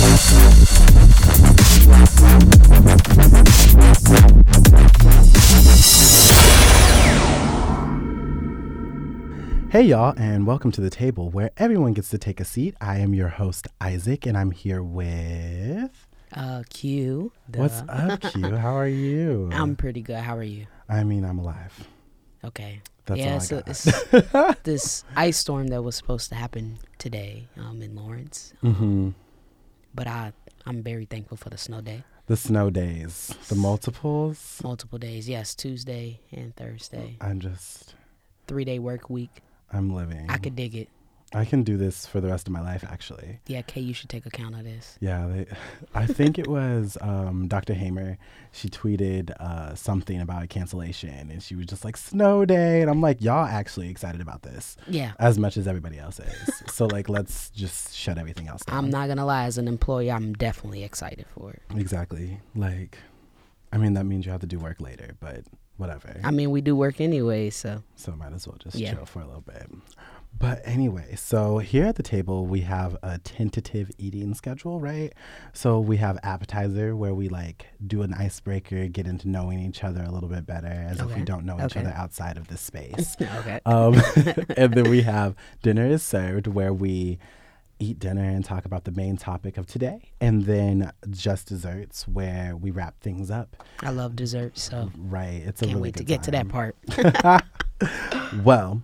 Hey, y'all, and welcome to the table where everyone gets to take a seat. I am your host, Isaac, and I'm here with. Uh, Cuee. duh. What's up, Cuee? How are you? I'm pretty good. How are you? I mean, I'm alive. Okay. That's yeah, so this ice storm that was supposed to happen today um, in Lawrence, hmm but I I'm very thankful for the snow day. The snow days, the multiples. Multiple days, yes, Tuesday and Thursday, I'm just, three day work week. I'm living. I could dig it. I can do this for the rest of my life, actually. Yeah, Kay, you should take account of this. Yeah, they, I think it was um, Dr. Hamer. She tweeted uh, something about a cancellation, and she was just like "snow day," and I'm like, "Y'all actually excited about this Yeah, as much as everybody else is." so like, let's just shut everything else down. I'm not gonna lie. As an employee, I'm definitely excited for it. exactly like. I mean, that means you have to do work later, but whatever. I mean, we do work anyway, so So might as well just Yeah. chill for a little bit. But anyway, so here at the table we have a tentative eating schedule, right? So we have appetizer where we like do an icebreaker, get into knowing each other a little bit better as if we don't know each Okay. other outside of this space. okay. um, and then we have dinner is served where we eat dinner and talk about the main topic of today. And then just desserts where we wrap things up. I love desserts so Right. It's a can't really wait to good get to that part. Well,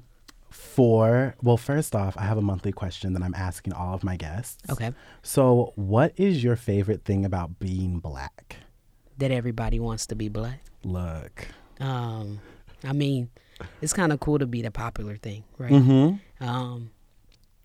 for well, first off, I have a monthly question that I'm asking all of my guests. Okay. So, what is your favorite thing about being black? That everybody wants to be black. Look. Um, I mean, it's kind of cool to be the popular thing, right? Mm-hmm. Um,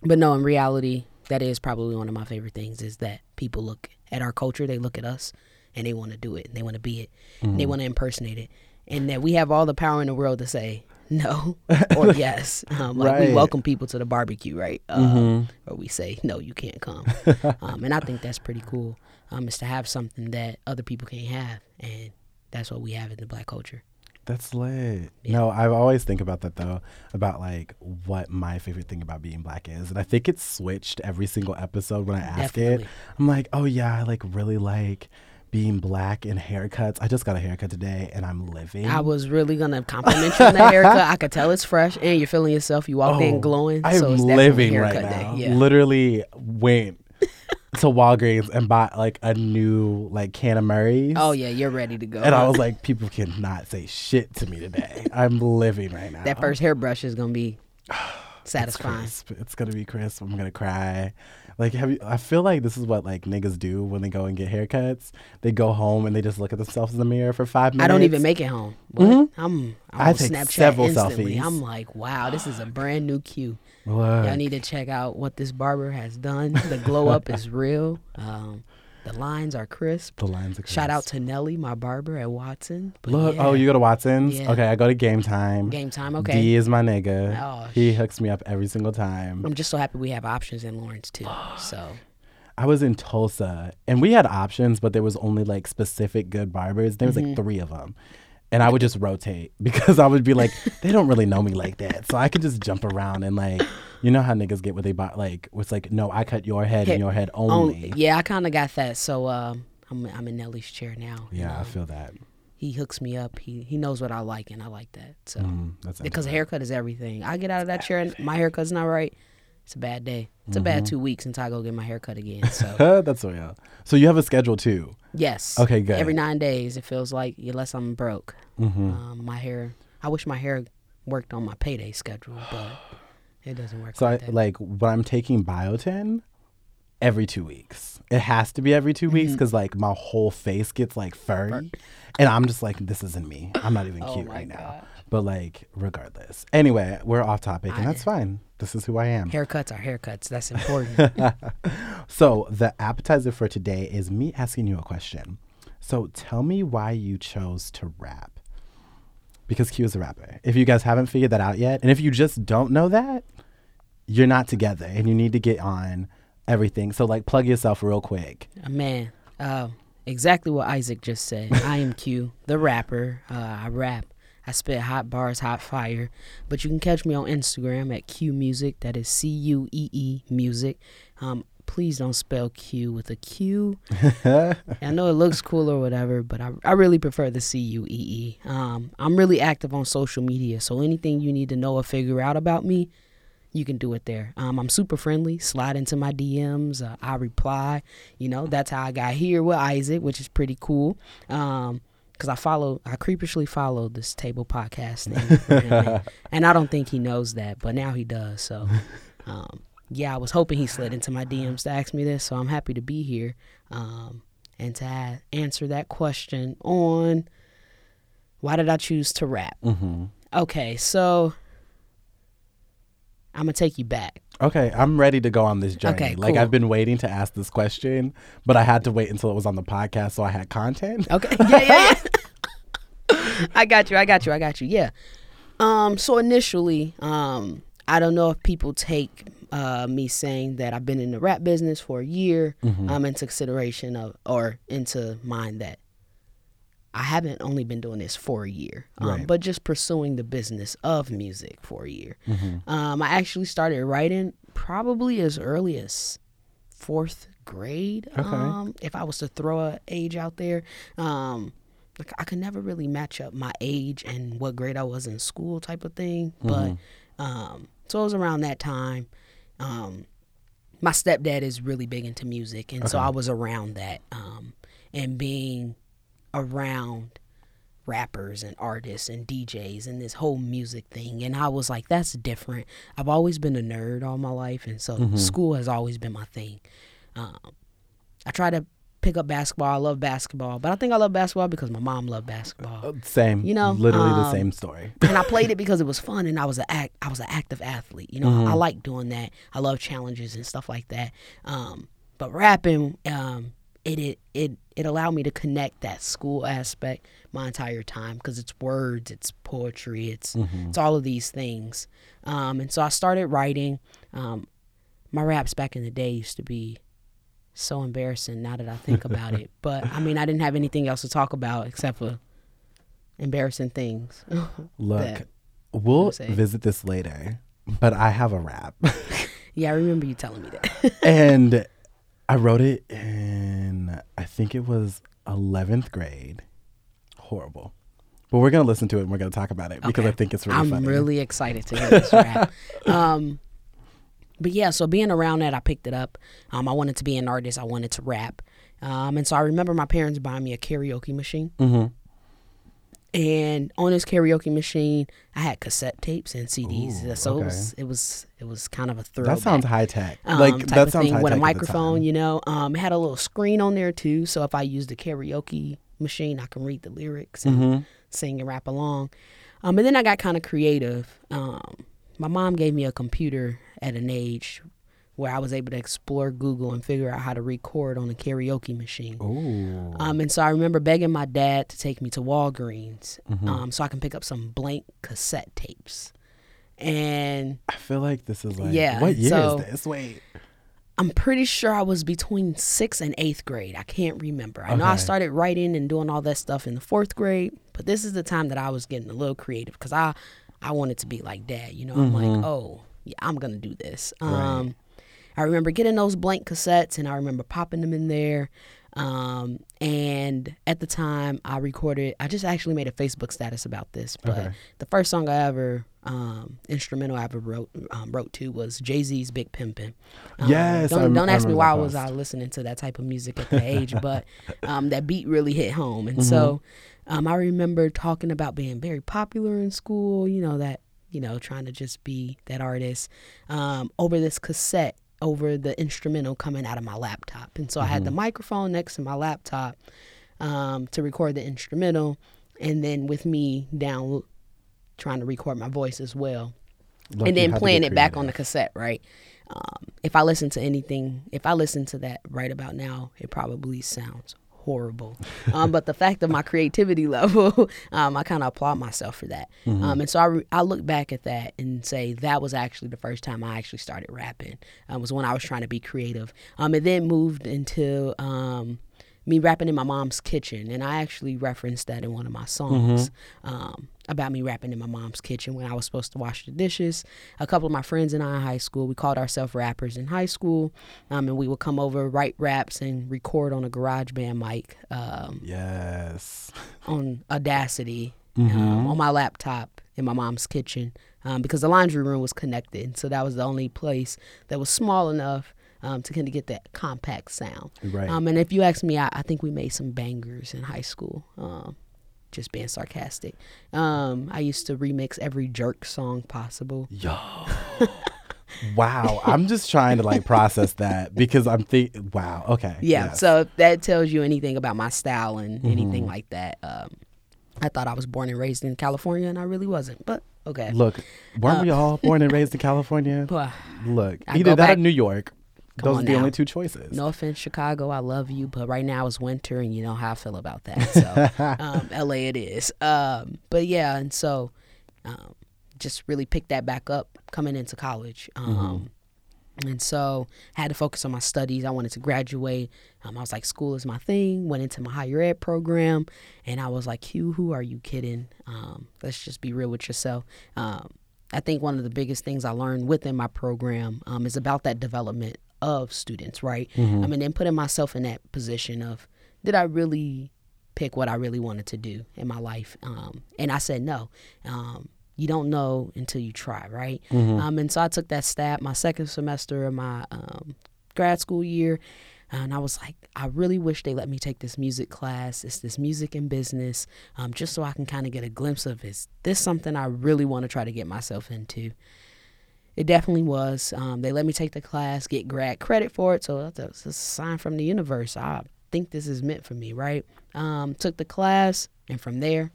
but no, in reality, that is probably one of my favorite things is that people look at our culture, they look at us, and they want to do it, and they want to be it, and Mm-hmm. they want to impersonate it, and that we have all the power in the world to say no or yes. Um, like Right. we welcome people to the barbecue, right? Uh, Mhm. Or we say no, you can't come. um, and I think that's pretty cool. Um, is to have something that other people can't have, and that's what we have in the black culture. That's lit. Yeah. No, I always think about that though, about like what my favorite thing about being black is. And I think it's switched every single episode when I ask Definitely. it. I'm like, oh yeah, I like really like being black and haircuts. I just got a haircut today and I'm living. I was really gonna compliment you on that haircut. I could tell it's fresh, and you're feeling yourself. You walked in Oh, glowing. I'm so it's living right now. Yeah. Literally went to Walgreens and bought like a new like can of Murray's. Oh yeah, you're ready to go. And I was like, people cannot say shit to me today. I'm living right now. that first hairbrush is gonna be It's satisfying. crisp. It's gonna be crisp. I'm gonna cry. Like, have you? I feel like this is what like niggas do when they go and get haircuts. They go home and they just look at themselves in the mirror for five minutes. I don't even make it home. Mhm. I'm, I'm I take Snapchat several instantly. selfies. I'm like, wow, this is a brand new Cuee. Look, Y'all need to check out what this barber has done. The glow up is real. Um, the lines are crisp. the lines are crisp. Shout out to Nelly, my barber at Watson. Look, yeah, oh, you go to Watson's? Yeah. Okay, I go to Game Time. game time. Okay. D is my nigga. Oh, he hooks me up every single time. I'm just so happy we have options in Lawrence too. So I was in Tulsa and we had options, but there was only like specific good barbers. There was Mm-hmm. like three of them. And I would just rotate because I would be like, they don't really know me like that. So I could just jump around and like, you know how niggas get what they buy? Like, it's like, no, I cut your head Hit- and your head on- only. yeah, I kind of got that. So um, I'm I'm in Nelly's chair now. and, Yeah, I feel that. he hooks me up. He he knows what I like, and I like that. So Mm, that's because a haircut is everything. I get out of that chair and my haircut's not right. It's a bad day. It's a bad Mm-hmm. two weeks until I go get my haircut again. So that's real. So you have a schedule too. yes. Okay, good. Every nine days, it feels like unless I'm broke. Mm-hmm. Um, my hair. I wish my hair worked on my payday schedule, but it doesn't work So I like that. like when I'm taking biotin every two weeks. It has to be every 2 Mm-hmm. weeks because like my whole face gets like furry, and I'm just like, this isn't me. I'm not even Oh cute right now. But like, regardless. Anyway, we're off topic, and I- that's fine. This is who I am. Haircuts are haircuts. That's important. So the appetizer for today is me asking you a question. So tell me why you chose to rap. Because Cuee is a rapper. If you guys haven't figured that out yet, and if you just don't know that, you're not together and you need to get on everything. So like plug yourself real quick. Uh, Man, uh, exactly what Isaac just said. I am Cuee, the rapper. Uh, I rap. I spit hot bars, hot fire. But you can catch me on Instagram at Cuee Music. That is C U E E Music. Um, please don't spell Cuee with a Q. I know it looks cool or whatever, but I, I really prefer the C U E E. Um, I'm really active on social media, so anything you need to know or figure out about me, you can do it there. Um, I'm super friendly. Slide into my DMs. Uh, I reply. You know, that's how I got here with Isaac, which is pretty cool. Um, because I follow, I creepishly follow this table podcast thing, and, I don't think he knows that, but now he does. So, um, yeah, I was hoping he slid into my DMs to ask me this, so I'm happy to be here um, and to a- answer that question on why did I choose to rap. hmm Okay, so I'm gonna take you back. Okay, I'm ready to go on this journey. Okay, Like cool. I've been waiting to ask this question, but I had to wait until it was on the podcast so I had content. Okay. Yeah, yeah, yeah. I got you. I got you. I got you. Yeah. Um. So initially, um, I don't know if people take uh me saying that I've been in the rap business for a year Hmm. um into consideration of or into mind that I haven't only been doing this for a year, um, Right. but just pursuing the business of music for a year. Um, I actually started writing probably as early as fourth grade. Okay. Um, if I was to throw a age out there, um, like I could never really match up my age and what grade I was in school, type of thing. But um, so it was around that time. Um, my stepdad is really big into music, and so I was around that. Um, and being around rappers and artists and DJs and this whole music thing. And I was like, that's different. I've always been a nerd all my life, and so Mm-hmm. school has always been my thing. Um, I try to pick up basketball. I love basketball, but I think I love basketball because my mom loved basketball. Same. You know, literally the um, same story. and I played it because it was fun and I was an act I was an active athlete. You know, Mm-hmm. I like doing that. I love challenges and stuff like that. Um, but rapping, um, it, it it it allowed me to connect that school aspect my entire time because it's words, it's poetry, it's Mm-hmm. it's all of these things. Um, and so I started writing. Um, my raps back in the day used to be so embarrassing now that I think about it. But I mean, I didn't have anything else to talk about except for embarrassing things. Look, that- we'll visit this later, but I have a rap. Yeah, I remember you telling me that. and I wrote it in, I think it was 11th grade. Horrible. But we're going to listen to it and we're going to talk about it because I think it's really I'm funny. really excited to hear this rap. Um, but yeah, so being around that, I picked it up. Um, I wanted to be an artist. I wanted to rap. Um, and so I remember my parents buying me a karaoke machine. hmm And on this karaoke machine, I had cassette tapes and CDs. Ooh, so okay. it was it was it was kind of a throwback. That sounds high tech. um, like that sounds thing high with a microphone, you know. Um, it had a little screen on there too, so if I use the karaoke machine, I can read the lyrics and hmm sing and rap along. Um, and then I got kind of creative. Um, my mom gave me a computer at an age where I was able to explore Google and figure out how to record on a karaoke machine. Ooh. Um, and so I remember begging my dad to take me to Walgreens Mhm. um, so I can pick up some blank cassette tapes. And I feel like this is like, Yeah, what year so- is this? Wait. I'm pretty sure I was between sixth and eighth grade. I can't remember. I know I started writing and doing all that stuff in the fourth grade, but this is the time that I was getting a little creative because I I wanted to be like dad. You know, I'm Mhm. like, oh yeah, I'm gonna do this. Right. I remember getting those blank cassettes and I remember popping them in there. Um, and at the time I recorded, I just actually made a Facebook status about this, but Okay. the first song I ever um, instrumental I ever wrote um, wrote to was Jay Z's "Big Pimpin'." Um, Yes, don't, don't ask me why was. I listening to that type of music at that age, but um, that beat really hit home, Mm-hmm. and so um, I remember talking about being very popular in school. You know that you know trying to just be that artist um, over this cassette over the instrumental coming out of my laptop, and so I had the microphone next to my laptop um, to record the instrumental, and then with me down trying to record my voice as well. Look, and then playing it back on the cassette, right? Um, if I listen to anything, if I listen to that right about now, it probably sounds horrible. um, but the fact of my creativity level, um, I kind of applaud myself for that. Mm-hmm. Um, and so I, re- I look back at that and say that was actually the first time I actually started rapping. Um, was when I was trying to be creative. Um, it then moved into um, me rapping in my mom's kitchen, and I actually referenced that in one of my songs um, about me rapping in my mom's kitchen when I was supposed to wash the dishes. A couple of my friends and I in high school, we called ourselves rappers in high school, um, and we would come over, write raps, and record on a garage band mic um, Yes. on Audacity Mm-hmm. um, on my laptop in my mom's kitchen um, because the laundry room was connected. So that was the only place that was small enough um, to kind of get that compact sound. Right. Um, and if you ask me, I, I think we made some bangers in high school. Um, just being sarcastic. Um, I used to remix every jerk song possible. Yo. wow. I'm just trying to like process that because I'm thinking, wow. Okay. Yeah. yes. So if that tells you anything about my style and Mm-hmm. anything like that. Um, I thought I was born and raised in California, and I really wasn't. But okay. Look, weren't we all born and raised in California? Look, I either that back- or New York. Come Those are the now. only two choices. No offense, Chicago. I love you, but right now it's winter, and you know how I feel about that. So, um, LA it is. Um, but yeah, and so um, just really picked that back up coming into college. Um, And so had to focus on my studies. I wanted to graduate. Um, I was like, school is my thing. Went into my higher ed program, and I was like, Cuee, who are you kidding? Um, let's just be real with yourself. Um, I think one of the biggest things I learned within my program um, is about that development of students, right? I mean, then putting myself in that position of, did I really pick what I really wanted to do in my life? Um, and I said no. Um, you don't know until you try, right? Um, and so I took that stab my second semester of my um, grad school year. And I was like, I really wish they let me take this music class. It's this music and business, um, just so I can kind of get a glimpse of is this something I really want to try to get myself into. It definitely was. Um, they let me take the class, get grad credit for it. So that's a sign from the universe. I think this is meant for me, right? Um, took the class, and from there,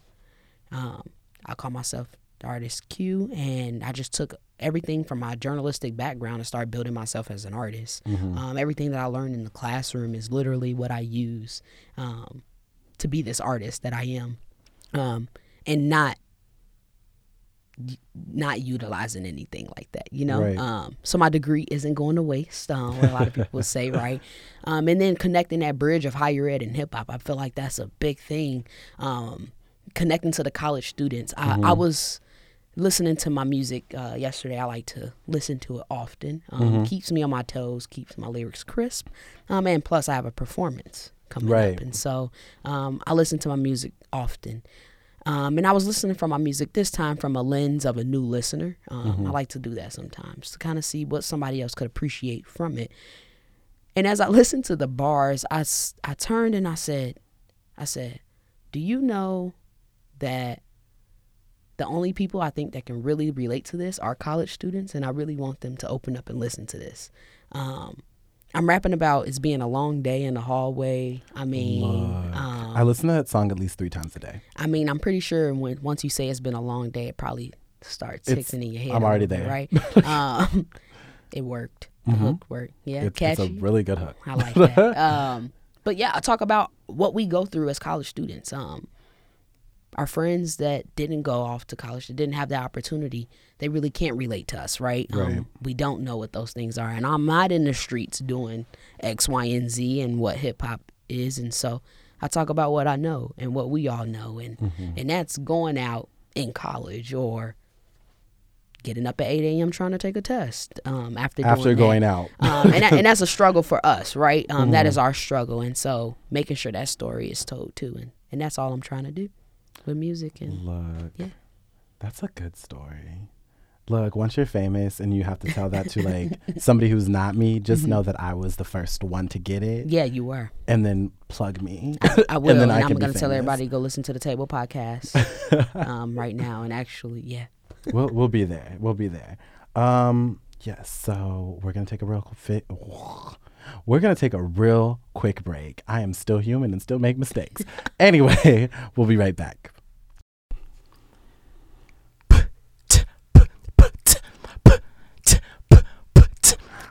um, I call myself the artist Cuee, and I just took everything from my journalistic background and started building myself as an artist. Um, everything that I learned in the classroom is literally what I use um, to be this artist that I am, um, and not not utilizing anything like that, you know. Right. Um, so my degree isn't going to waste. Um, what a lot of people say, right? Um, and then connecting that bridge of higher ed and hip hop, I feel like that's a big thing. Um, connecting to the college students, I, I was listening to my music uh, yesterday. I like to listen to it often. Um, Keeps me on my toes, keeps my lyrics crisp, um, and plus I have a performance coming Right. up, and so um, I listen to my music often. Um, and I was listening from my music this time from a lens of a new listener. Um, I like to do that sometimes to kind of see what somebody else could appreciate from it. And as I listened to the bars, I, I turned and I said, I said, do you know that the only people I think that can really relate to this are college students, and I really want them to open up and listen to this. Um, I'm rapping about it's being a long day in the hallway. I mean, um, I listen to that song at least three times a day. I mean, I'm pretty sure when once you say it's been a long day, it probably starts It's- hitting in your head. I'm already there. right? um, it worked. The hook worked. Yeah, It's, it's a really good hook. I like that. um, but yeah, I talk about what we go through as college students. Um, our friends that didn't go off to college, that didn't have that opportunity, they really can't relate to us, right? Right. Um, we don't know what those things are, and I'm not in the streets doing X, Y, and Z and what hip hop is, and so I talk about what I know and what we all know, and Mm-hmm. and that's going out in college or getting up at 8 a.m. trying to take a test um, after After that going out. um, and, that, and that's a struggle for us, right? Um, Mm-hmm. is our struggle, and so making sure that story is told too, and and that's all I'm trying to do with music. And Look. Yeah. That's a good story. Look, once you're famous and you have to tell that to like somebody who's not me, just Mm-hmm. know that I was the first one to get it yeah, you were. and then plug me. I will, and, then I I'm gonna tell everybody to go listen to the Table podcast um, right now. And actually, yeah, we'll we'll be there. We'll be there. Um yes, so we're gonna take a real fit we're gonna take a real quick break. I am still human and still make mistakes. anyway, we'll be right back.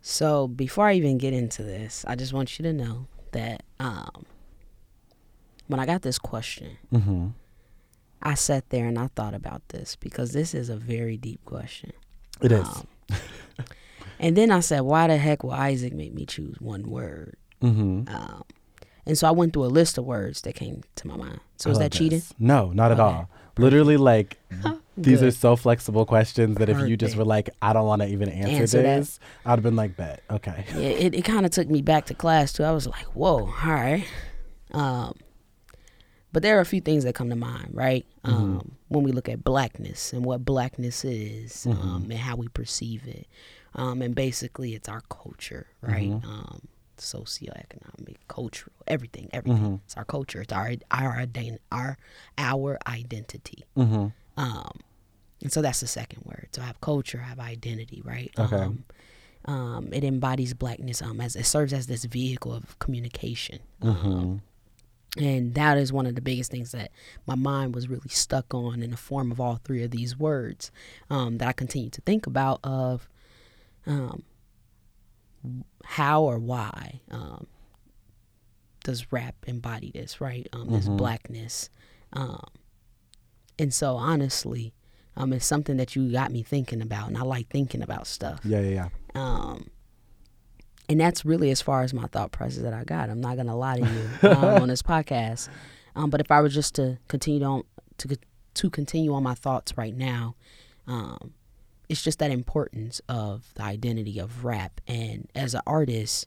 So before I even get into this, I just want you to know that um, when I got this question, Mm-hmm. I sat there and I thought about this because this is a very deep question. It is. Um, and then I said, why the heck will Isaac make me choose one word? mm-hmm. Um, and so I went through a list of words that came to my mind. So is that cheating? No, not at Okay. all. Literally, like these are so flexible questions that if you just were like, I don't want to even answer, Answer that. this, I'd have been like, bet, okay. Yeah, it, it kind of took me back to class too. I was like, whoa, all right. Um, but there are a few things that come to mind, right? Um, when we look at blackness and what blackness is um, and how we perceive it. Um, and basically, it's our culture, right? Um, socioeconomic, cultural, everything, everything. It's our culture. It's our our our our identity. Mm-hmm. Um, and so that's the second word. So I have culture, I have identity, right? Okay. Um, um, it embodies blackness um, as it serves as this vehicle of communication. Um, and that is one of the biggest things that my mind was really stuck on in the form of all three of these words um, that I continue to think about of um, how or why um, does rap embody this, right? Um, this blackness. Um, and so honestly, um, it's something that you got me thinking about, and I like thinking about stuff. Yeah, yeah, yeah. Um, and that's really as far as my thought process that I got. I'm not gonna lie to you um, on this podcast. Um, but if I were just to continue on to to continue on my thoughts right now, um, it's just that importance of the identity of rap. And as an artist,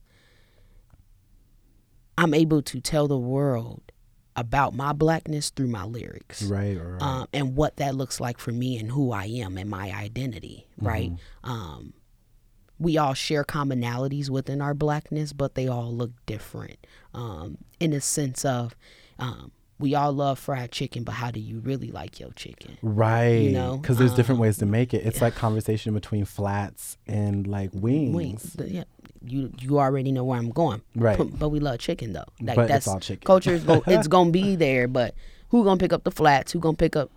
I'm able to tell the world about my blackness through my lyrics Right, right. um, and what that looks like for me and who I am and my identity, right? Um, we all share commonalities within our blackness, but they all look different um, in the sense of um, we all love fried chicken, but how do you really like your chicken? right. You know, Because there's different um, ways to make it. It's like conversation between flats and like wings. Wings, yeah, you you already know where I'm going, Right. But, but we love chicken though. Like But that's all chicken. Culture is go, it's gonna be there, but who gonna pick up the flats? Who gonna pick up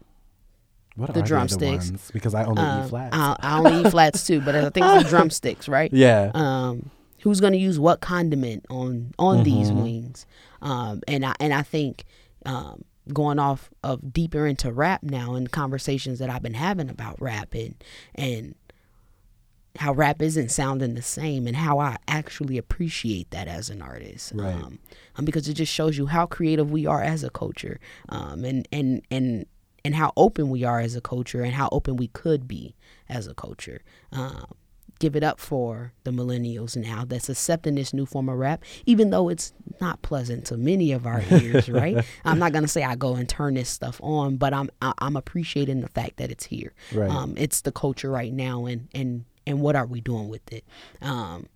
What the drumsticks. The? Because I only Um, eat flats. I, I only eat flats too, but I think it's the drumsticks, right? yeah. Um, who's going to use what condiment on on these Mm-hmm. wings? Um, and I and I think um, going off of deeper into rap now and conversations that I've been having about rap and and how rap isn't sounding the same and how I actually appreciate that as an artist. Right. Um, um, because it just shows you how creative we are as a culture. Um, and, and, and, and how open we are as a culture and how open we could be as a culture. Um, give it up for the millennials now that's accepting this new form of rap, even though it's not pleasant to many of our ears, right? I'm not gonna say I go and turn this stuff on, but I'm I- I'm appreciating the fact that it's here. Right. Um, it's the culture right now, and and and what are we doing with it? Um,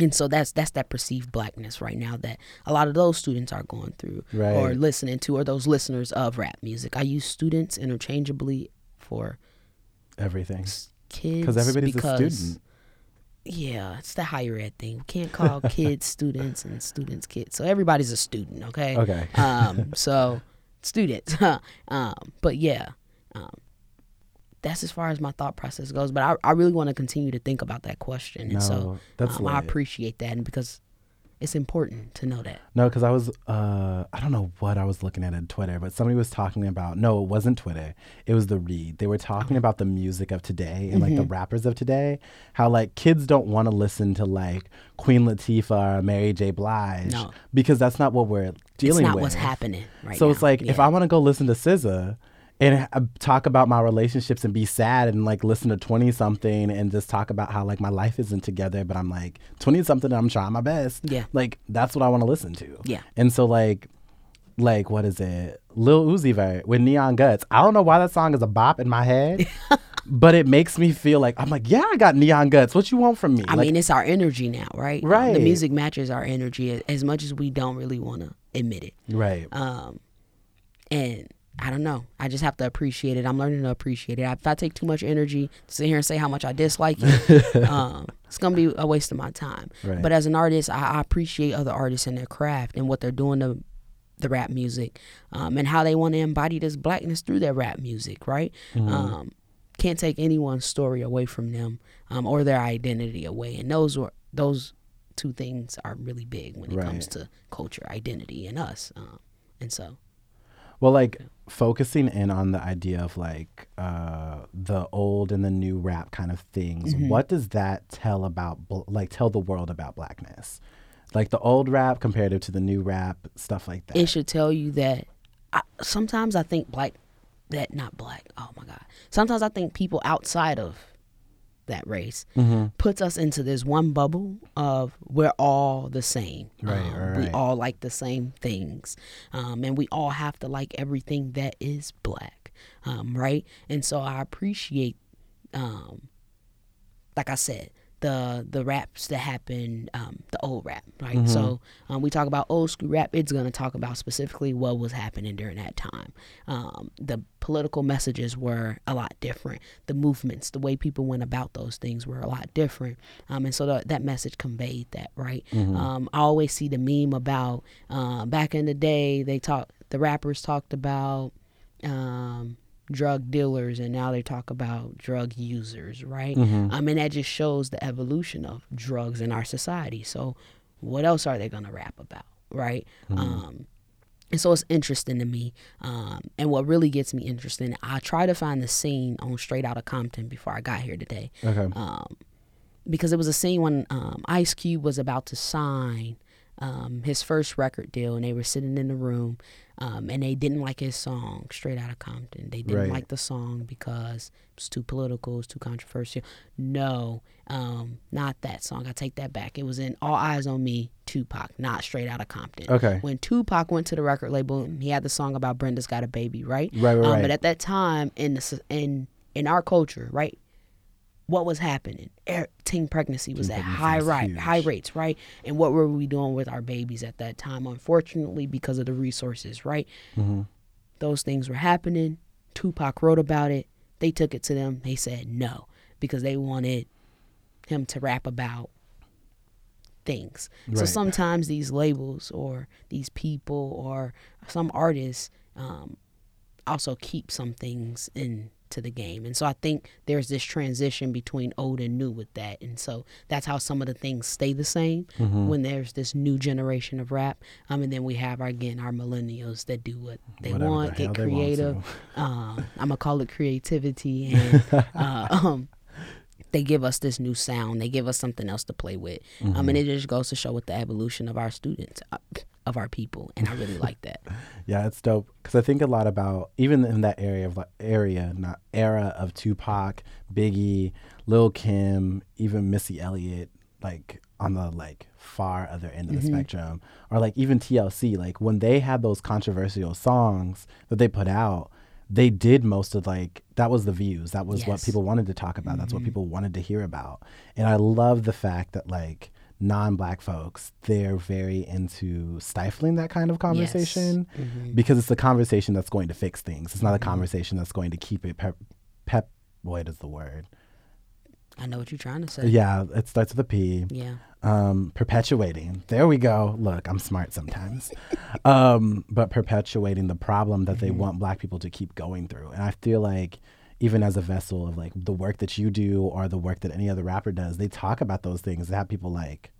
and so that's that's that perceived blackness right now that a lot of those students are going through or listening to, or those listeners of rap music. I use students interchangeably for Everything. kids Because everybody's because- a student. Yeah, it's the higher ed thing. We can't call kids students and students kids. So everybody's a student, okay? Okay. Um, so students. um, but yeah, um, that's as far as my thought process goes. But I, I really want to continue to think about that question, and so No, that's um, I appreciate that, and because it's important to know that. No, because I was, uh, I don't know what I was looking at on Twitter, but somebody was talking about, no, it wasn't Twitter. It was the read. They were talking Uh-huh. about the music of today and like the Mm-hmm. rappers of today, how like kids don't want to listen to like Queen Latifah or Mary J. Blige No. because that's not what we're dealing it's not with. what's happening right so now. it's like if I want to go listen to SZA and uh, talk about my relationships and be sad and like listen to 20 something and just talk about how like my life isn't together but I'm like 20 something and I'm trying my best. Yeah. Like that's what I want to listen to. Yeah. And so like like what is it? Lil Uzi Vert with Neon Guts. I don't know why that song is a bop in my head. but it makes me feel like I'm like, yeah, I got neon guts. What you want from me? I like, mean, it's our energy now, right? Right. The music matches our energy as much as we don't really want to admit it. right. Um, and I don't know. I just have to appreciate it. I'm learning to appreciate it. If I take too much energy to sit here and say how much I dislike it, um, it's gonna be a waste of my time. Right. But as an artist, I, I appreciate other artists and their craft and what they're doing to the rap music um, and how they want to embody this blackness through their rap music, right? Mhm. Um, can't take anyone's story away from them um, or their identity away, and those were those two things are really big when it comes to culture, identity, and us. Um, and so, Well, like focusing in on the idea of like uh, the old and the new rap kind of things. Mhm. What does that tell about, bl- like, tell the world about blackness? Like the old rap comparative to the new rap, stuff like that. it should tell you that I, sometimes I think black, that not black. Oh my God. Sometimes I think people outside of that race mm-hmm. puts us into this one bubble of we're all the same. Right, Um, right, We all like the same things. Um, and we all have to like everything that is black. Um, right? And so I appreciate, um, like I said, the the raps that happen, um, the old rap, right? Mhm. So um, we talk about old school rap. It's gonna talk about specifically what was happening during that time. Um, the political messages were a lot different. The movements, the way people went about those things were a lot different. Um, and so that that message conveyed that, right? Mhm. Um, I always see the meme about uh, back in the day. They talked, the rappers talked about um, drug dealers, and now they talk about drug users, right? Mhm. I mean, that just shows the evolution of drugs in our society. So, what else are they going to rap about, right? Mhm. Um, and so it's interesting to me. Um, and what really gets me interested, I try to find the scene on Straight Outta Compton before I got here today okay. um, because it was a scene when um, Ice Cube was about to sign um, his first record deal, and they were sitting in the room, um, and they didn't like his song, Straight Outta Compton. They didn't Right. like the song because it's too political, it's too controversial. No, um, not that song. I take that back. It was in All Eyez on Me, Tupac, not Straight Outta Compton. Okay. When Tupac went to the record label, he had the song about Brenda's Got a Baby, right? Right, right, Um, right. but at that time in the in in our culture, right, what was happening? Teen pregnancy was Teen at pregnancy high was right, high rates, right? And what were we doing with our babies at that time? Unfortunately, because of the resources, right? Mhm. Those things were happening. Tupac wrote about it. They took it to them. They said no because they wanted him to rap about things. So sometimes these labels or these people or some artists um, also keep some things into the game. And so I think there's this transition between old and new with that. And so that's how some of the things stay the same Mhm. when there's this new generation of rap. Um, and then we have, our, again, our millennials that do what they Whatever want, the get they want creative. um, I'm going to call it creativity. And uh, um, they give us this new sound. They give us something else to play with. Um, Mm-hmm. and it just goes to show what the evolution of our students, uh, of our people. And I really like that. Yeah, it's dope because I think a lot about even in that area of like area, not era of Tupac, Biggie, Lil Kim, even Missy Elliott, like on the like far other end of the Mhm. spectrum, or like even TLC, like when they had those controversial songs that they put out, they did most of like that was the views, that was what people wanted to talk about, that's what Mhm. people wanted to hear about, and I love the fact that like non-black folks they're very into stifling that kind of conversation Yes. Mhm. because it's a conversation that's going to fix things. It's not a Mhm. conversation that's going to keep it pep. pep what is the word? I know what you're trying to say. Yeah, it starts with a P. Yeah. Um, perpetuating. There we go. Look, I'm smart sometimes. um, but perpetuating the problem that they Mhm. want black people to keep going through. And I feel like even as a vessel of like the work that you do or the work that any other rapper does, they talk about those things. They have people like,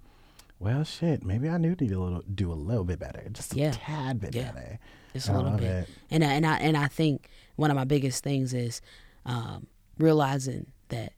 well, shit, maybe I do need to little, do a little bit better, just a Yeah. tad bit Yeah. better. Just a little bit. it. And I, and I and I think one of my biggest things is um, realizing that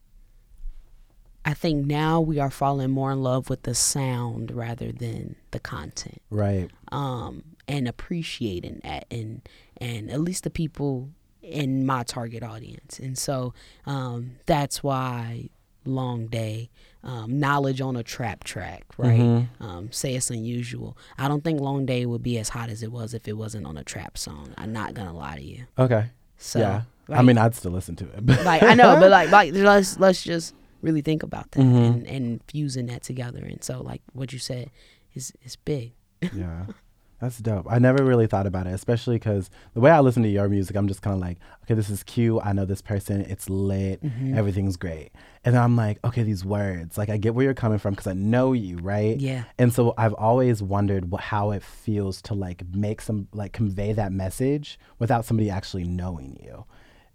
I think now we are falling more in love with the sound rather than the content, Right. um, and appreciating that, and and at least the people in my target audience, and so um, that's why long day um, knowledge on a trap track right Mhm. um, say it's unusual i don't think long day would be as hot as it was if it wasn't on a trap song i'm not gonna lie to you Okay. so yeah. I mean, I'd still listen to it. But like i know but like like let's let's just really think about that Mhm. and, and fusing that together and so like what you said is is big yeah. That's dope. I never really thought about it, especially because the way I listen to your music, I'm just kind of like, okay, this is cute. I know this person. It's lit. Mm-hmm. Everything's great. And then I'm like, okay, these words, like I get where you're coming from because I know you, right? Yeah. And so I've always wondered what, how it feels to like make some, like convey that message without somebody actually knowing you.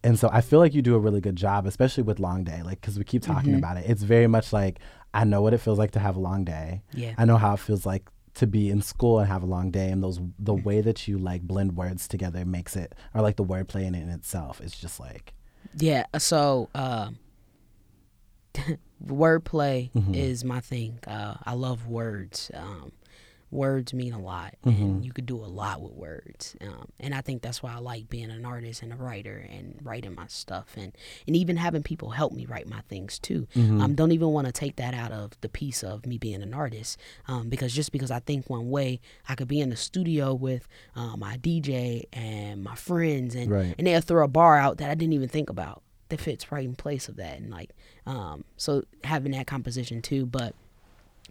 And so I feel like you do a really good job, especially with Long Day, like because we keep talking Mm-hmm. about it. It's very much like I know what it feels like to have a long day. Yeah. I know how it feels like to be in school and have a long day, and those the way that you like blend words together makes it, or like the wordplay in it in itself is just like Yeah. So, um, wordplay Mm-hmm. is my thing. Uh, I love words. Um, words mean a lot, Mm-hmm. and you could do a lot with words. Um, and I think that's why I like being an artist and a writer and writing my stuff, and and even having people help me write my things too. Mm-hmm. Um, don't even want to take that out of the piece of me being an artist, um, because just because I think one way, I could be in the studio with uh, my DJ and my friends, and Right. and they'll throw a bar out that I didn't even think about that fits right in place of that and like um so having that composition too but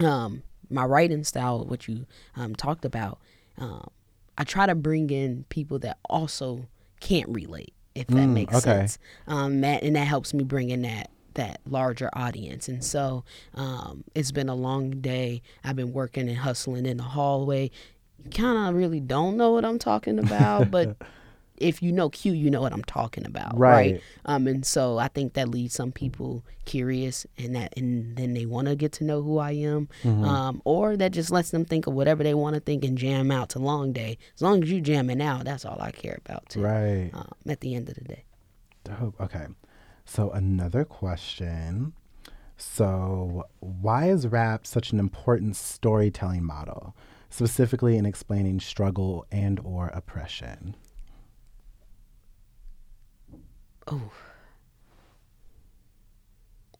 um my writing style what you um talked about um I try to bring in people that also can't relate if that Mm, makes okay. sense. Um that and that helps me bring in that that larger audience. And so um it's been a long day. I've been working and hustling in the hallway. You kind of really don't know what I'm talking about but if you know Cuee, you know what I'm talking about, right? Right. Um, and so I think that leaves some people curious, and that, and then they want to get to know who I am, Mm-hmm. um, or that just lets them think of whatever they want to think and jam out to long day. As long as you jamming out, that's all I care about. Too. right. Um, at the end of the day, Dope. Okay. So another question. So why is rap such an important storytelling model, specifically in explaining struggle and or oppression? Oh,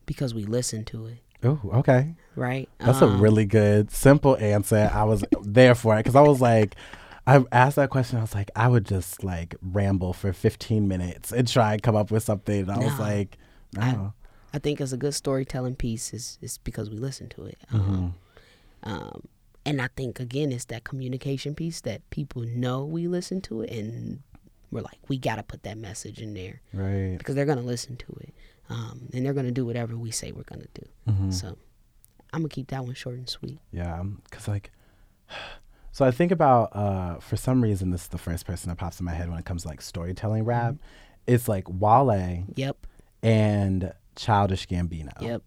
because we listen to it, Oh, okay. right? That's a Um, really good, simple answer. I was there for it because I was like, I asked that question. I was like, I would just like ramble for 15 minutes and try and come up with something. And I was like, I- no. I think it's a good storytelling piece is is because we listen to it. Um, um, and I think again it's that communication piece that people know we listen to it and we're like we got to put that message in there right. because they're gonna listen to it um, and they're gonna do whatever we say we're gonna do. Mm-hmm. So I'm gonna keep that one short and sweet. Yeah, because like, so I think about uh, for some reason this is the first person that pops in my head when it comes to like storytelling rap. It's like Wale Yep, and Childish Gambino. yep.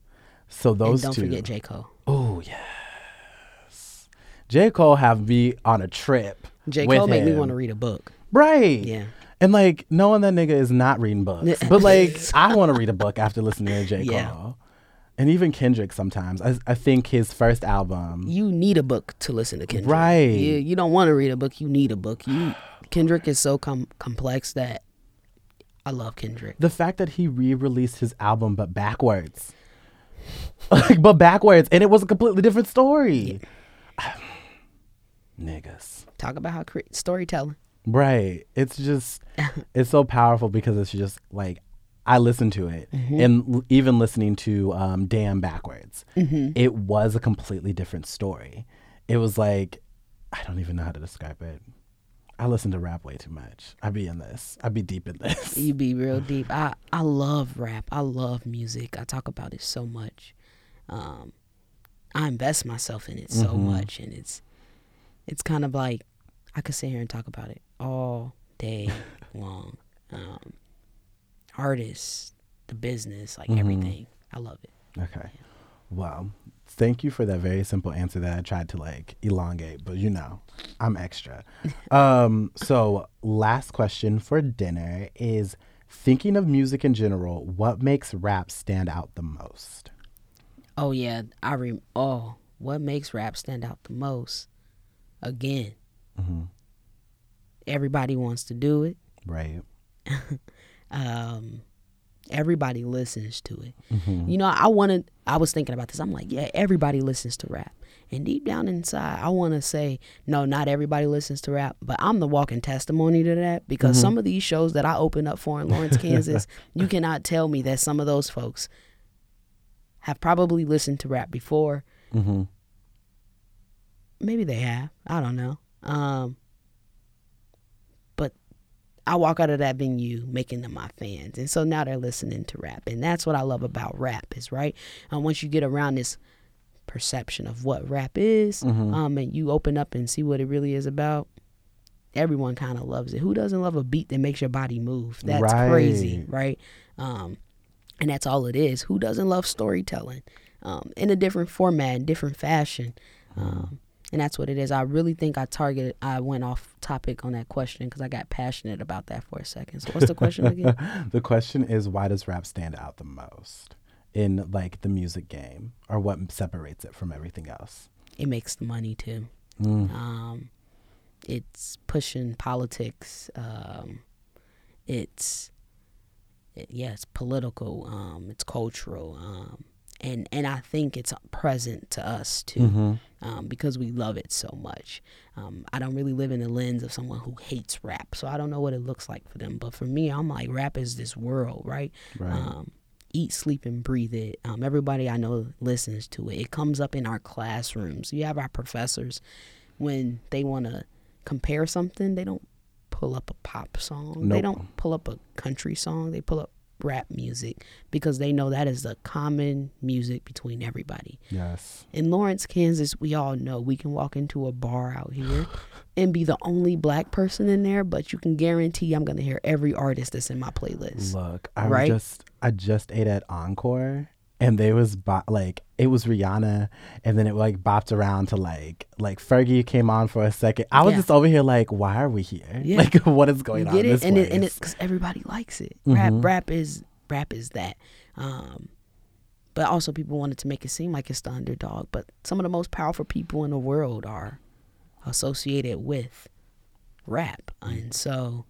So those and don't two. forget J Cole. Oh yes. J Cole have me on a trip. J Cole make me want to read a book. Right. Yeah. And like knowing that nigga is not reading books, but like I want to read a book after listening to J Cole. Yeah. And even Kendrick sometimes. I, I think his first album. You need a book to listen to Kendrick. Right. You, you don't want to read a book. You need a book. You Kendrick is so com- complex that I love Kendrick. the fact that he re-released his album but backwards like but backwards and it was a completely different story niggas Talk about how cre- storytelling. Right. It's just it's so powerful because it's just like i listened to it and l- even listening to um damn backwards it was a completely different story. It was like i don't even know how to describe it. I listen to rap way too much. I be in this. I be deep in this. You be real deep. I I love rap. I love music. I talk about it so much. Um, I invest myself in it so much, and it's it's kind of like I could sit here and talk about it all day long. Um, artists, the business, like everything. I love it. Okay. Well, thank you for that very simple answer that I tried to like elongate, but you know, I'm extra. um, so last question for dinner is thinking of music in general, what makes rap stand out the most? Oh yeah, I rem. Oh, what makes rap stand out the most? Again, everybody wants to do it. Right. um, everybody listens to it. Mm-hmm. You know, I wanted. I was thinking about this. I'm like, yeah, everybody listens to rap, and deep down inside, I want to say, no, not everybody listens to rap, but I'm the walking testimony to that because Mm-hmm. some of these shows that I open up for in Lawrence, Kansas, you cannot tell me that some of those folks have probably listened to rap before. Mm-hmm. Maybe they have. I don't know. Um, but I walk out of that venue making them my fans, and so now they're listening to rap, and that's what I love about rap is right. Um, once you get around this perception of what rap is, Mhm. um, and you open up and see what it really is about. Everyone kind of loves it. Who doesn't love a beat that makes your body move? That's crazy, right? Um, and that's all it is. Who doesn't love storytelling um, in a different format, in different fashion? Um, and that's what it is. I really think I targeted. I went off topic on that question because I got passionate about that for a second. So what's the question again? the question is why does rap stand out the most in like the music game or what separates it from everything else? it makes the money too. Mm. Um, it's pushing politics. Um, it's it, yeah, it's political. Um, it's cultural. Um, and and I think it's present to us too Mhm. um, because we love it so much. Um, I don't really live in the lens of someone who hates rap, so I don't know what it looks like for them. But for me, I'm like rap is this world, right? Right. Um, eat, sleep, and breathe it. Um, everybody I know listens to it. It comes up in our classrooms. You have our professors when they want to compare something, they don't pull up a pop song. They don't pull up a country song. They pull up rap music because they know that is the common music between everybody. yes. In Lawrence, Kansas, we all know we can walk into a bar out here and be the only black person in there, but you can guarantee I'm going to hear every artist that's in my playlist. Look, I Right? just I just ate at Encore and they was bo- like it was Rihanna and then it like bopped around to like like Fergie came on for a second. I was Yeah. just over here like why are we here? Yeah. Like what is going you on get in it this and place? it, and it's because everybody likes it rap Mhm. rap is rap is that um but also people wanted to make it seem like it's the underdog but some of the most powerful people in the world are associated with rap and so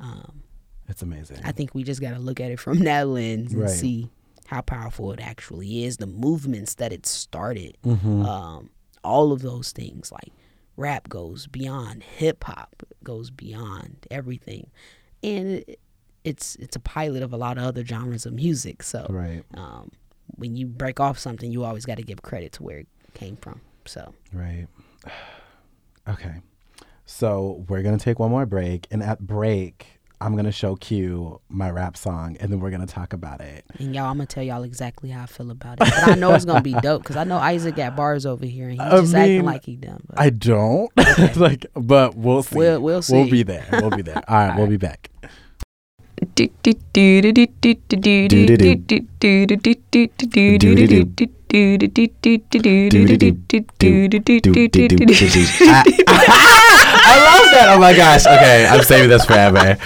um it's amazing. i think we just got to look at it from that lens and Right. see how powerful it actually is the movements that it started Mhm. um, all of those things like rap goes beyond hip hop goes beyond everything and it, it's it's a pilot of a lot of other genres of music so right. um, when you break off something you always got to give credit to where it came from so Right. Okay. So we're gonna take one more break, and at break, I'm gonna show Cuee my rap song, and then we're gonna talk about it. and y'all i'm gonna tell y'all exactly how i feel about it but i know it's gonna be dope because i know isaac got bars over here and he's I just acting like he done but I don't like, but we'll see. We'll- we'll We'll be there. We'll be there. All right, we'll be back. I love that. Oh my gosh. Okay, I'm saving this forever.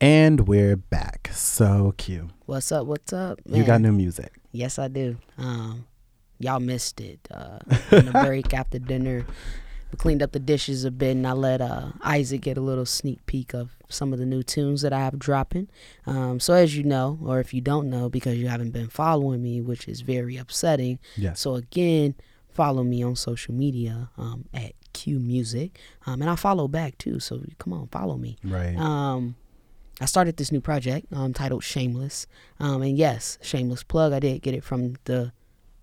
And we're back. So cute. what's up what's up You got new music. Yes, I do. Um, y'all missed it. Uh, on the break after dinner, we cleaned up the dishes a bit, and I let uh, Isaac get a little sneak peek of some of the new tunes that I have dropping. Um, so as you know, or if you don't know, because you haven't been following me, which is very upsetting. Yes. So again, follow me on social media um, at Cuee Music, um, and I follow back too. So come on, follow me. Right. Um, I started this new project um, titled Shameless. Um, and yes, shameless plug. I did get it from the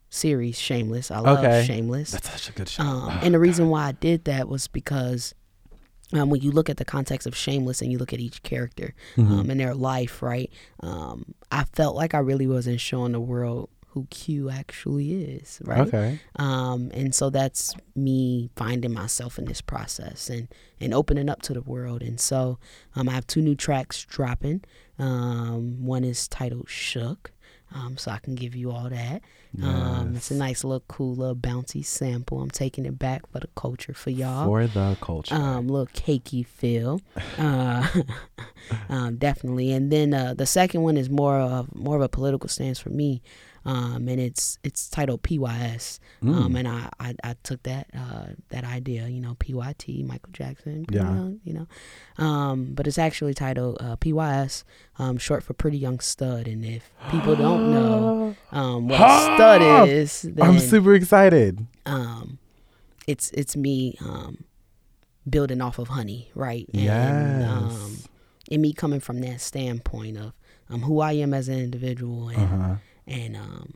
series Shameless. I love Okay. Shameless. That's such a good show. Um, and the reason why I did that was because um, when you look at the context of Shameless and you look at each character Mm-hmm. um, and their life, right? Um, I felt like I really wasn't showing the world who Cuee actually is, right? Okay. um, and so that's me finding myself in this process and and opening up to the world. And so um, i have two new tracks dropping. Um, one is titled shook. Um, so i can give you all that. Um, it's a nice little cool little bouncy sample. I'm taking it back for the culture for y'all. For the culture. um, little cakey feel, uh, um, definitely. And then uh, the second one is more of more of a political stance for me, um, and it's it's titled PYS. Um, Mm. and I, I, I took that uh, that idea, you know, PYT, Michael Jackson, Yeah. you know, you know. Um, but it's actually titled uh, PYS, um, short for Pretty Young Stud. And if people don't know um, what stud is, then I'm super excited. um it's it's me um building off of honey right and yes. um and me coming from that standpoint of um who i am as an individual and uh-huh. And um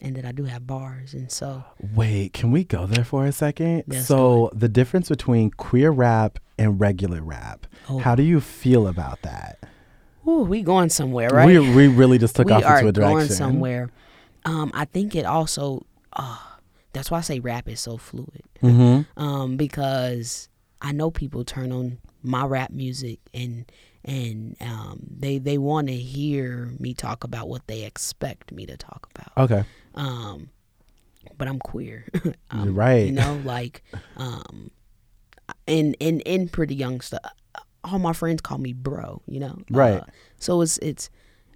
and that I do have bars, and so Wait, can we go there for a second? So, the difference between queer rap and regular rap. Oh. How do you feel about that? ooh, we going somewhere, right? We, we really just took we off into a direction. going somewhere. Um, I think it also, uh, that's why I say rap is so fluid. Mm-hmm. Um, because I know people turn on my rap music and and um, they they want to hear me talk about what they expect me to talk about. Okay. Um, but I'm queer. um, right. You know, like um, and and and pretty young stuff. All my friends call me bro. You know, Right. Uh, so it's it's.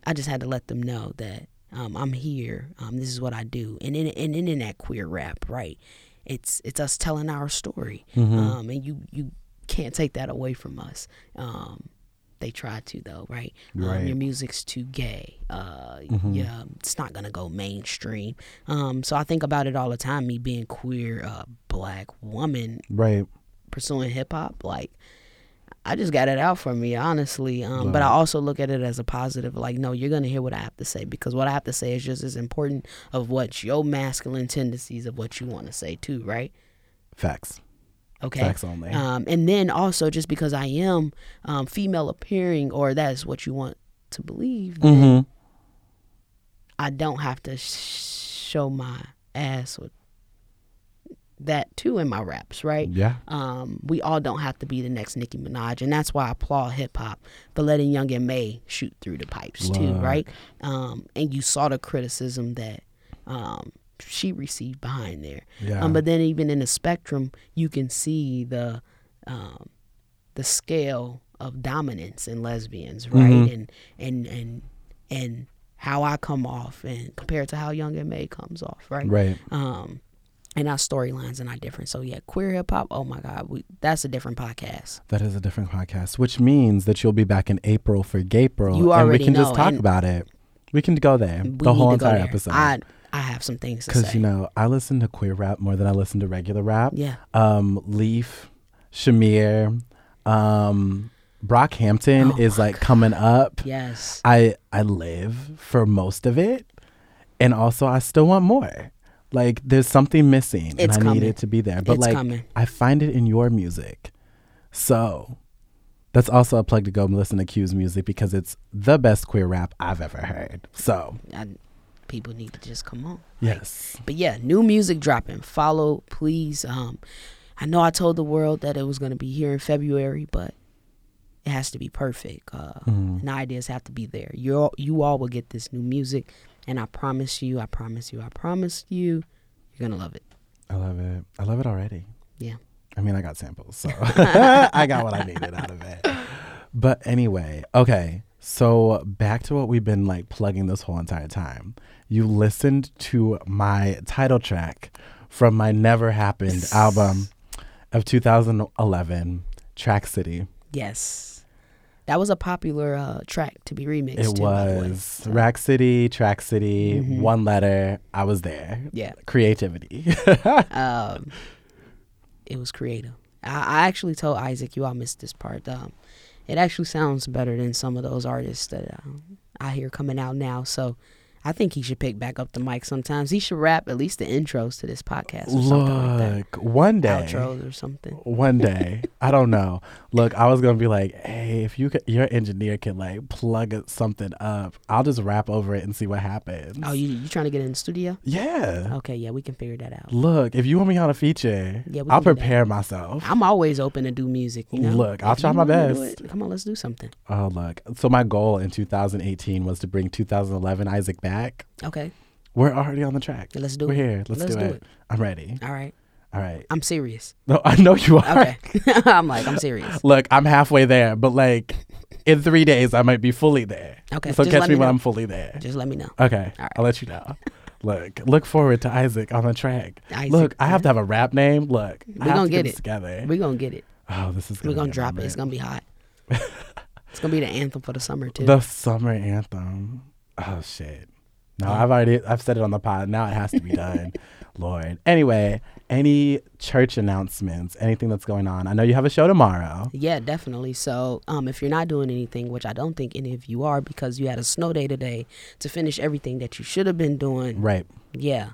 I just had to let them know that um, I'm here. Um, this is what I do, and in and in, in that queer rap, right? It's it's us telling our story, Mm-hmm. um, and you you can't take that away from us. Um, they try to though, right? Um, your music's too gay. Uh, Mhm. Yeah, it's not gonna go mainstream. Um, so I think about it all the time. Me being queer, uh, black woman Right. pursuing hip hop, like I just got it out for me, honestly. Um, but I also look at it as a positive. Like, no, you're gonna hear what I have to say because what I have to say is just as important of what your masculine tendencies of what you want to say too, right? Facts. Okay. Facts only. Um, and then also just because I am um, female appearing, or that's what you want to believe, then mm-hmm. I don't have to sh- show my ass with that too in my raps, right? Yeah. Um, we all don't have to be the next Nicki Minaj, and that's why I applaud hip hop for letting Young M.A shoot through the pipes too, right? Um, and you saw the criticism that um, she received behind there. Yeah. Um, but then even in the spectrum, you can see the um, the scale of dominance in lesbians, right? Mhm. And and and and how I come off and compared to how Young M.A comes off, right? right. Um, and our storylines are not different. So yeah, queer hip hop. Oh my God, we, that's a different podcast. That is a different podcast, which means that you'll be back in April for Gapril, You already and we can just talk and- about it. We can go there the whole entire episode. I I have some things to say. Because you know, I listen to queer rap more than I listen to regular rap. yeah. Um, Le1f, Shamir, um, Brockhampton Oh is like coming up. Yes. I I live for most of it, and also I still want more. Like there's something missing, It's and I need it to be there. But It's like coming. I find it in your music, so that's also a plug to go and listen to Cuee's music because it's the best queer rap I've ever heard. So I, people need to just come on. yes, But yeah, new music dropping. Follow, please. Um, I know I told the world that it was gonna be here in February, but it has to be perfect. Uh, Mhm. and the ideas have to be there. You all, you all will get this new music, and I promise you, I promise you, I promise you, you're gonna love it. I love it. I love it already. Yeah. I mean, I got samples, so I got what I needed out of it. But anyway, okay. So back to what we've been like plugging this whole entire time. You listened to my title track from my Never Happened album of 2011, Track City. Yes, that was a popular uh, track to be remixed. It too, was So, Rack City, Track City, Mhm. one letter. I was there. Yeah. Creativity. um, it was creative. I, I actually told Isaac, "You all missed this part." Um, it actually sounds better than some of those artists that um, I hear coming out now. So I think he should pick back up the mic sometimes. He should rap at least the intros to this podcast or something like that. Look, one day. Outros or something. one day i don't know look i was gonna be like hey if you could, your engineer can like plug something up i'll just rap over it and see what happens Oh, you you trying to get in the studio? yeah Okay, yeah, we can figure that out. look if you want me on a feature Yeah, i'll prepare myself I'm always open to do music. You know? Look, I'll If try my best. Come on, let's do something. oh look so my goal in 2018 was to bring 2011 isaac back Okay, we're already on the track let's do it. we're here let's, Let's do, do it. it. i'm ready All right, all right I'm serious. no i know you are Okay, I'm like I'm serious. look i'm halfway there but like in three days i might be fully there Okay, so just catch let me me when i'm fully there Just let me know. Okay, All right. I'll let you know. Look, look forward to Isaac on the track. Isaac, Look, I have to have a rap name. Look, We I have gonna to get this it. together. We're gonna get it. oh, this is We're gonna gonna drop it. It's gonna be hot. it's gonna be the anthem for the summer too. the summer anthem. Oh shit! No, I've already I've said it on the pod. Now it has to be done. Lord. Anyway, any church announcements, anything that's going on? I know you have a show tomorrow. Yeah, definitely. So, um, if you're not doing anything, which I don't think any of you are, because you had a snow day today to finish everything that you should have been doing. Right. Yeah.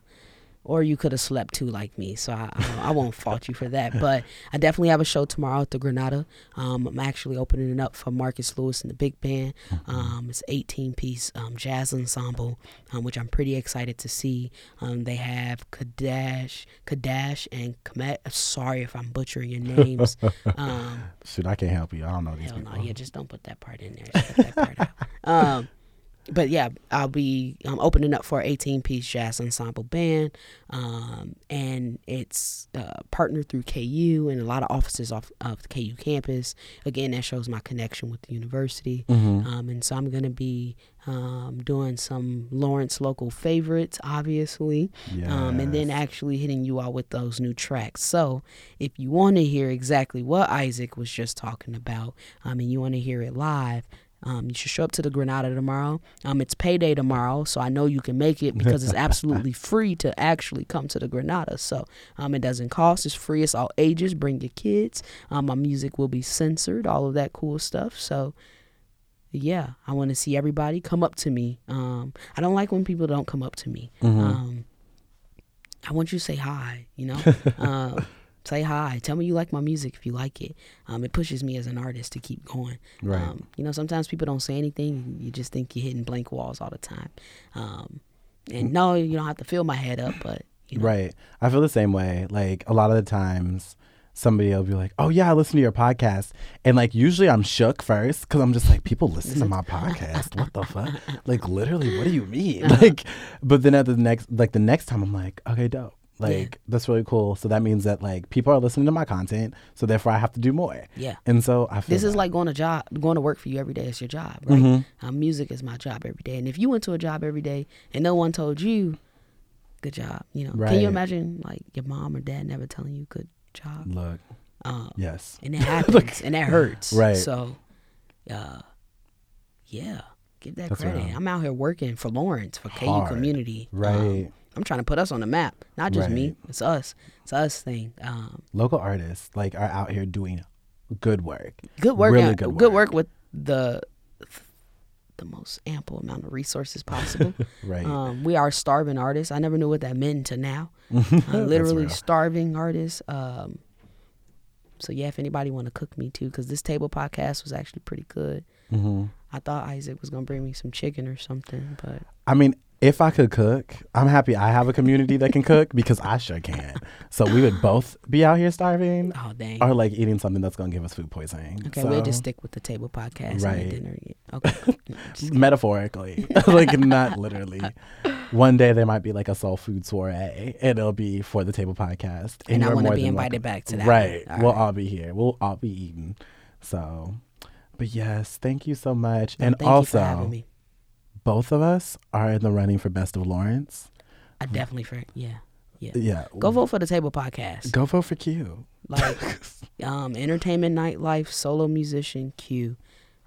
Or you could have slept too, like me. So I, I, I won't fault you for that. But I definitely have a show tomorrow at the Granada. Um, I'm actually opening it up for Marcus Lewis and the big band. Um, it's 18 piece um, jazz ensemble, um, which I'm pretty excited to see. Um, they have Kadesh, Kadesh, and Komet. Sorry if I'm butchering your names. Um, Shoot, I can't help you. I don't know these Hell people. no, yeah, just don't put that part in there. Just cut that part out. But yeah, I'll be um, opening up for an 18 piece jazz ensemble band, um, and it's uh, partnered through KU and a lot of offices off of the KU campus. Again, that shows my connection with the university. Mhm. Um, and so I'm going to be um, doing some Lawrence local favorites, obviously um, and then actually hitting you all with those new tracks. So, if you want to hear exactly what Isaac was just talking about, um, and you want to hear it live, um, you should show up to the Granada tomorrow. Um, it's payday tomorrow, so I know you can make it because it's absolutely free to actually come to the Granada. So, um, it doesn't cost; it's free. It's all ages. Bring your kids. Um, my music will be censored. All of that cool stuff. So. Yeah, I want to see everybody come up to me. Um, I don't like when people don't come up to me. Mhm. Um, I want you to say hi, you know? um, say hi. Tell me you like my music if you like it. Um, it pushes me as an artist to keep going. Right. Um, you know, sometimes people don't say anything. You just think you're hitting blank walls all the time. Um, and no, you don't have to fill my head up, but, you know. Right. I feel the same way. Like a lot of the times somebody will be like, "Oh yeah, I listen to your podcast." And like usually I'm shook first cuz I'm just like, "People listen to my podcast. What the fuck?" Like literally, what do you mean? Like but then at the next like the next time I'm like, "Okay, dope." Like that's really cool. So that means that like people are listening to my content, so therefore I have to do more. Yeah. And so I feel This is that. like going to job, going to work for you every day. It's your job, right? Mhm. Um, music is my job every day. And if you went to a job every day and no one told you, good job, you know, right. can you imagine like your mom or dad never telling you good job? Look, Um, yes. and it happens and that hurts. Right. So, uh, yeah, give that That's credit. real. I'm out here working for Lawrence for KU Hard. community. Um, Right. I'm trying to put us on the map, not just me. It's us. It's us thing. Um, Local artists like are out here doing good work. good work. Really good, work. good work. with the the most ample amount of resources possible. Right. um, we are starving artists. I never knew what that meant until now. Uh, literally starving artists. Um, so yeah, if anybody want to cook me too, because this table podcast was actually pretty good. hmm I thought Isaac was gonna bring me some chicken or something, but I mean, if I could cook, I'm happy I have a community that can cook because I sure can't. So we would both be out here starving oh dang. or like eating something that's gonna give us food poisoning. Okay, so, we'll just stick with the table podcast Right. and dinner. Okay. Metaphorically, like not literally. One day there might be like a soul food soiree, and it'll be for the table podcast. and I you're want to be invited welcome. back to that. Right, one. we'll right. all be here. We'll all be eating. So, but yes, thank you so much. No, and thank you for having also, me. Both of us are in the running for best of Lawrence. I definitely for yeah. Yeah, Yeah. Go vote for the table podcast. Go vote for Cuee. Like um, entertainment nightlife solo musician Cuee.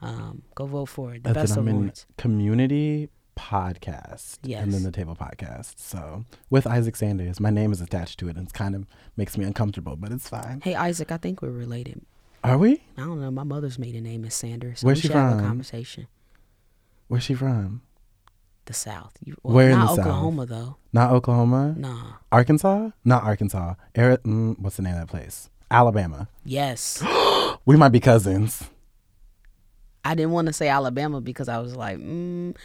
Um, go vote for it. The That's best of Lawrence. community podcast yes. and then the table podcast. So with Isaac Sanders, my name is attached to it, and it's kind of makes me uncomfortable, but it's fine. Hey Isaac, I think we're related. Are we? I don't know. My mother's maiden name is Sanders. So Where's we she should have a from? conversation. Where's she from? The South. You, well, Where in not the South? Oklahoma though. Not Oklahoma. Nah. Arkansas? Not Arkansas. Ari- mm, what's the name of that place? Alabama. Yes. We might be cousins. I didn't want to say Alabama because I was like, mm,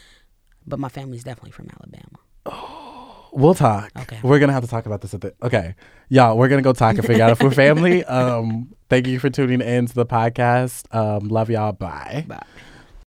but my family's definitely from Alabama. We'll talk. Okay. We're gonna have to talk about this at the okay. Y'all, we're gonna go talk and figure out if we're family. Um, thank you for tuning in to the podcast. Um, love y'all. Bye. Bye.